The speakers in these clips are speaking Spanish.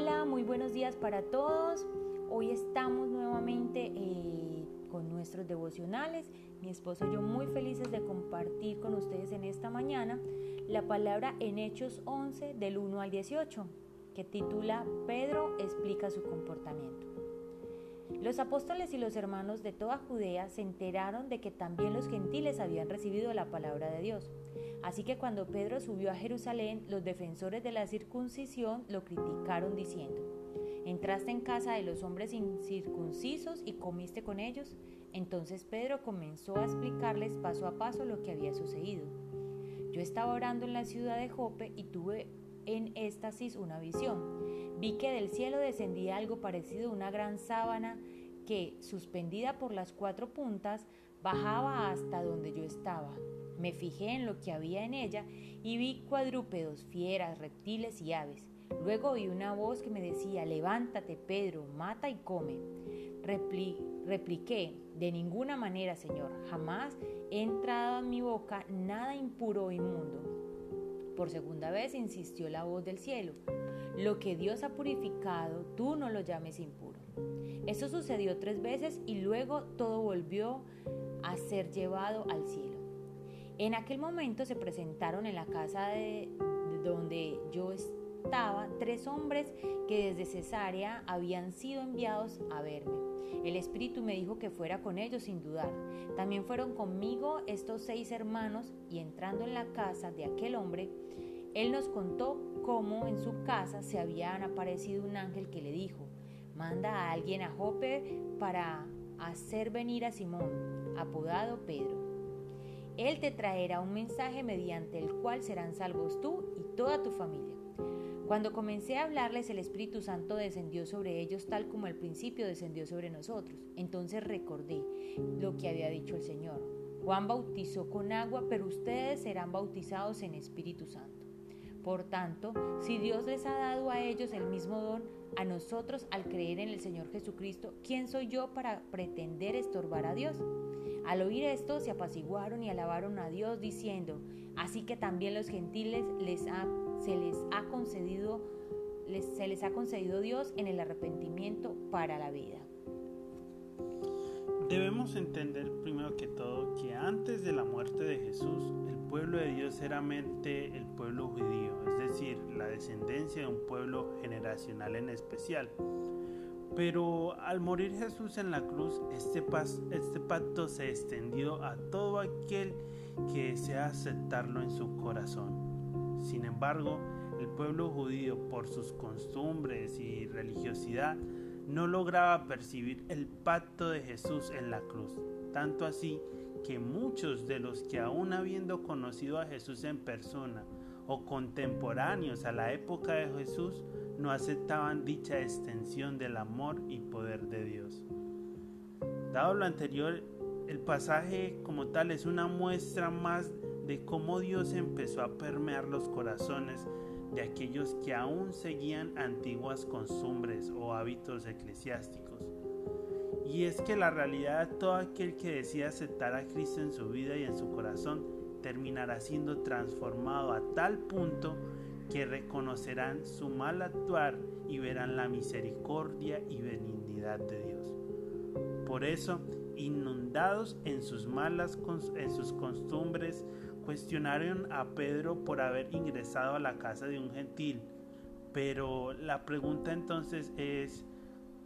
Hola, muy buenos días para todos. Hoy estamos nuevamente eh, con nuestros devocionales. Mi esposo y yo muy felices de compartir con ustedes en esta mañana la palabra en Hechos 11 del 1 al 18, que titula Pedro explica su comportamiento. Los apóstoles y los hermanos de toda Judea se enteraron de que también los gentiles habían recibido la palabra de Dios. Así que cuando Pedro subió a Jerusalén, los defensores de la circuncisión lo criticaron diciendo, ¿entraste en casa de los hombres incircuncisos y comiste con ellos? Entonces Pedro comenzó a explicarles paso a paso lo que había sucedido. Yo estaba orando en la ciudad de Jope y tuve en éxtasis una visión. Vi que del cielo descendía algo parecido a una gran sábana que, suspendida por las cuatro puntas, bajaba hasta donde yo estaba. Me fijé en lo que había en ella y vi cuadrúpedos, fieras, reptiles y aves. Luego oí una voz que me decía, levántate, Pedro, mata y come. repliqué, de ninguna manera, Señor, jamás he entrado en mi boca nada impuro o inmundo. Por segunda vez insistió la voz del cielo, lo que Dios ha purificado, tú no lo llames impuro. Esto sucedió tres veces y luego todo volvió a ser llevado al cielo. En aquel momento se presentaron en la casa de, donde yo estaba tres hombres que desde Cesarea habían sido enviados a verme. El Espíritu me dijo que fuera con ellos sin dudar. También fueron conmigo estos seis hermanos y entrando en la casa de aquel hombre, él nos contó cómo en su casa se habían aparecido un ángel que le dijo, manda a alguien a Jope para hacer venir a Simón, apodado Pedro. Él te traerá un mensaje mediante el cual serán salvos tú y toda tu familia. Cuando comencé a hablarles, el Espíritu Santo descendió sobre ellos tal como al principio descendió sobre nosotros. Entonces recordé lo que había dicho el Señor. Juan bautizó con agua, pero ustedes serán bautizados en Espíritu Santo. Por tanto, si Dios les ha dado a ellos el mismo don, a nosotros al creer en el Señor Jesucristo, ¿quién soy yo para pretender estorbar a Dios? Al oír esto se apaciguaron y alabaron a Dios diciendo, así que también los gentiles se les ha concedido Dios en el arrepentimiento para la vida. Debemos entender primero que todo que antes de la muerte de Jesús, el pueblo de Dios era mente el pueblo judío, es decir, la descendencia de un pueblo generacional en especial. Pero al morir Jesús en la cruz, este, este pacto se extendió a todo aquel que desea aceptarlo en su corazón. Sin embargo, el pueblo judío, por sus costumbres y religiosidad, no lograba percibir el pacto de Jesús en la cruz, tanto así que muchos de los que aún habiendo conocido a Jesús en persona o contemporáneos a la época de Jesús, no aceptaban dicha extensión del amor y poder de Dios. Dado lo anterior, el pasaje como tal es una muestra más de cómo Dios empezó a permear los corazones de aquellos que aún seguían antiguas costumbres o hábitos eclesiásticos. Y es que la realidad todo aquel que decida aceptar a Cristo en su vida y en su corazón terminará siendo transformado a tal punto que reconocerán su mal actuar y verán la misericordia y benignidad de Dios. Por eso, inundados en sus malas en sus costumbres, Cuestionaron a Pedro por haber ingresado a la casa de un gentil, pero la pregunta entonces es,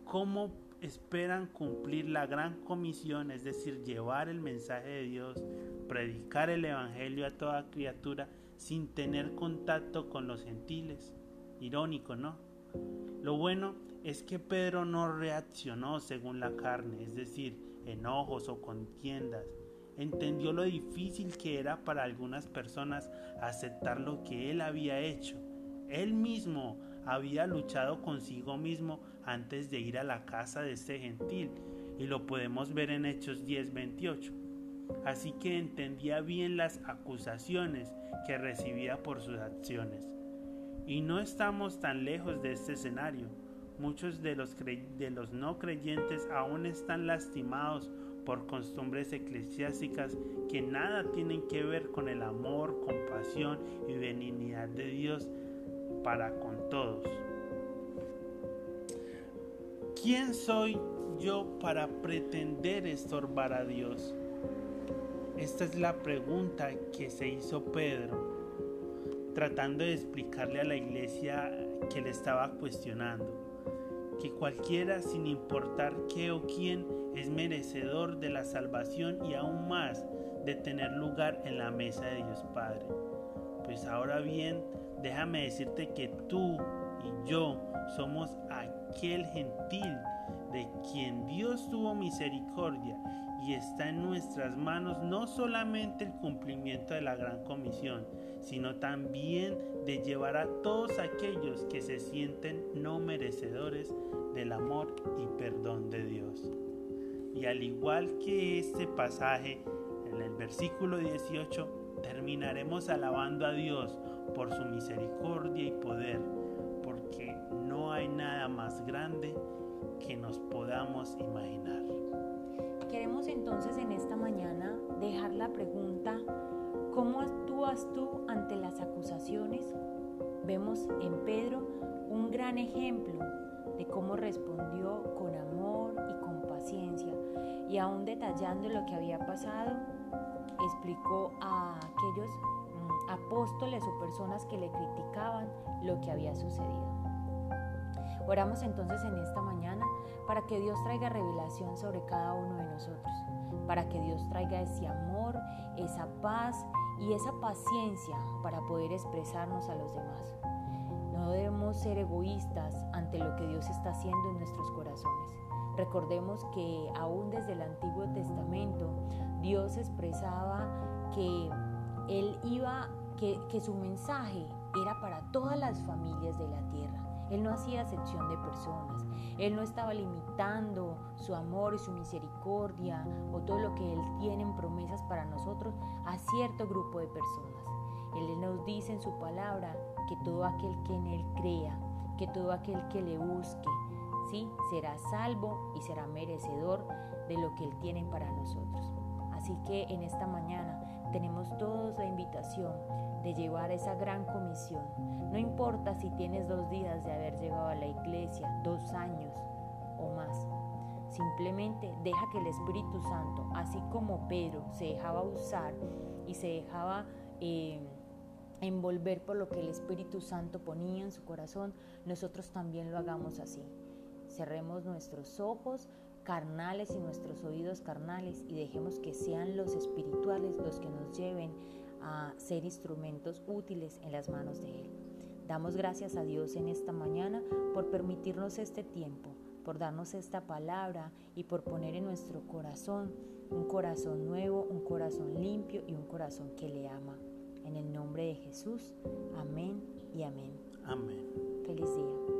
¿cómo esperan cumplir la gran comisión, es decir, llevar el mensaje de Dios, predicar el Evangelio a toda criatura sin tener contacto con los gentiles? Irónico, ¿no? Lo bueno es que Pedro no reaccionó según la carne, es decir, enojos o contiendas, entendió lo difícil que era para algunas personas aceptar lo que él había hecho. Él mismo había luchado consigo mismo antes de ir a la casa de este gentil y lo podemos ver en Hechos 10:28. Así que entendía bien las acusaciones que recibía por sus acciones. Y no estamos tan lejos de este escenario. Muchos de los, de los no creyentes aún están lastimados por costumbres eclesiásticas que nada tienen que ver con el amor, compasión y benignidad de Dios para con todos. ¿quién soy yo para pretender estorbar a Dios? Esta es la pregunta que se hizo Pedro, tratando de explicarle a la iglesia que le estaba cuestionando, que cualquiera sin importar qué o quién es merecedor de la salvación y aún más de tener lugar en la mesa de Dios Padre. Pues ahora bien, déjame decirte que tú y yo somos aquel gentil de quien Dios tuvo misericordia y está en nuestras manos no solamente el cumplimiento de la gran comisión, sino también de llevar a todos aquellos que se sienten no merecedores del amor y perdón de Dios. Y al igual que este pasaje, en el versículo 18, terminaremos alabando a Dios por su misericordia y poder, porque no hay nada más grande que nos podamos imaginar. Queremos entonces en esta mañana dejar la pregunta, ¿cómo actúas tú ante las acusaciones? Vemos en Pedro un gran ejemplo de cómo respondió con amor y con paciencia y aún detallando lo que había pasado, explicó a aquellos mm, apóstoles o personas que le criticaban lo que había sucedido. Oramos entonces en esta mañana para que Dios traiga revelación sobre cada uno de nosotros, para que Dios traiga ese amor, esa paz y esa paciencia para poder expresarnos a los demás. No debemos ser egoístas ante lo que Dios está haciendo en nuestros corazones. Recordemos que aún desde el Antiguo Testamento Dios expresaba que Él iba, que, que su mensaje era para todas las familias de la tierra él no hacía excepción de personas. Él no estaba limitando su amor y su misericordia o todo lo que Él tiene en promesas para nosotros a cierto grupo de personas. Él nos dice en su palabra que todo aquel que en Él crea, que todo aquel que le busque, sí, será salvo y será merecedor de lo que Él tiene para nosotros. Así que en esta mañana tenemos todos la invitación de llevar esa gran comisión. No importa si tienes dos días de haber llegado a la iglesia, dos años o más. Simplemente deja que el Espíritu Santo, así como Pedro se dejaba usar y se dejaba eh, envolver por lo que el Espíritu Santo ponía en su corazón, nosotros también lo hagamos así. Cerremos nuestros ojos carnales y nuestros oídos carnales y dejemos que sean los espirituales los que nos lleven a ser instrumentos útiles en las manos de Él. Damos gracias a Dios en esta mañana por permitirnos este tiempo, por darnos esta palabra y por poner en nuestro corazón un corazón nuevo, un corazón limpio y un corazón que le ama. En el nombre de Jesús, amén y amén. Amén. Feliz día.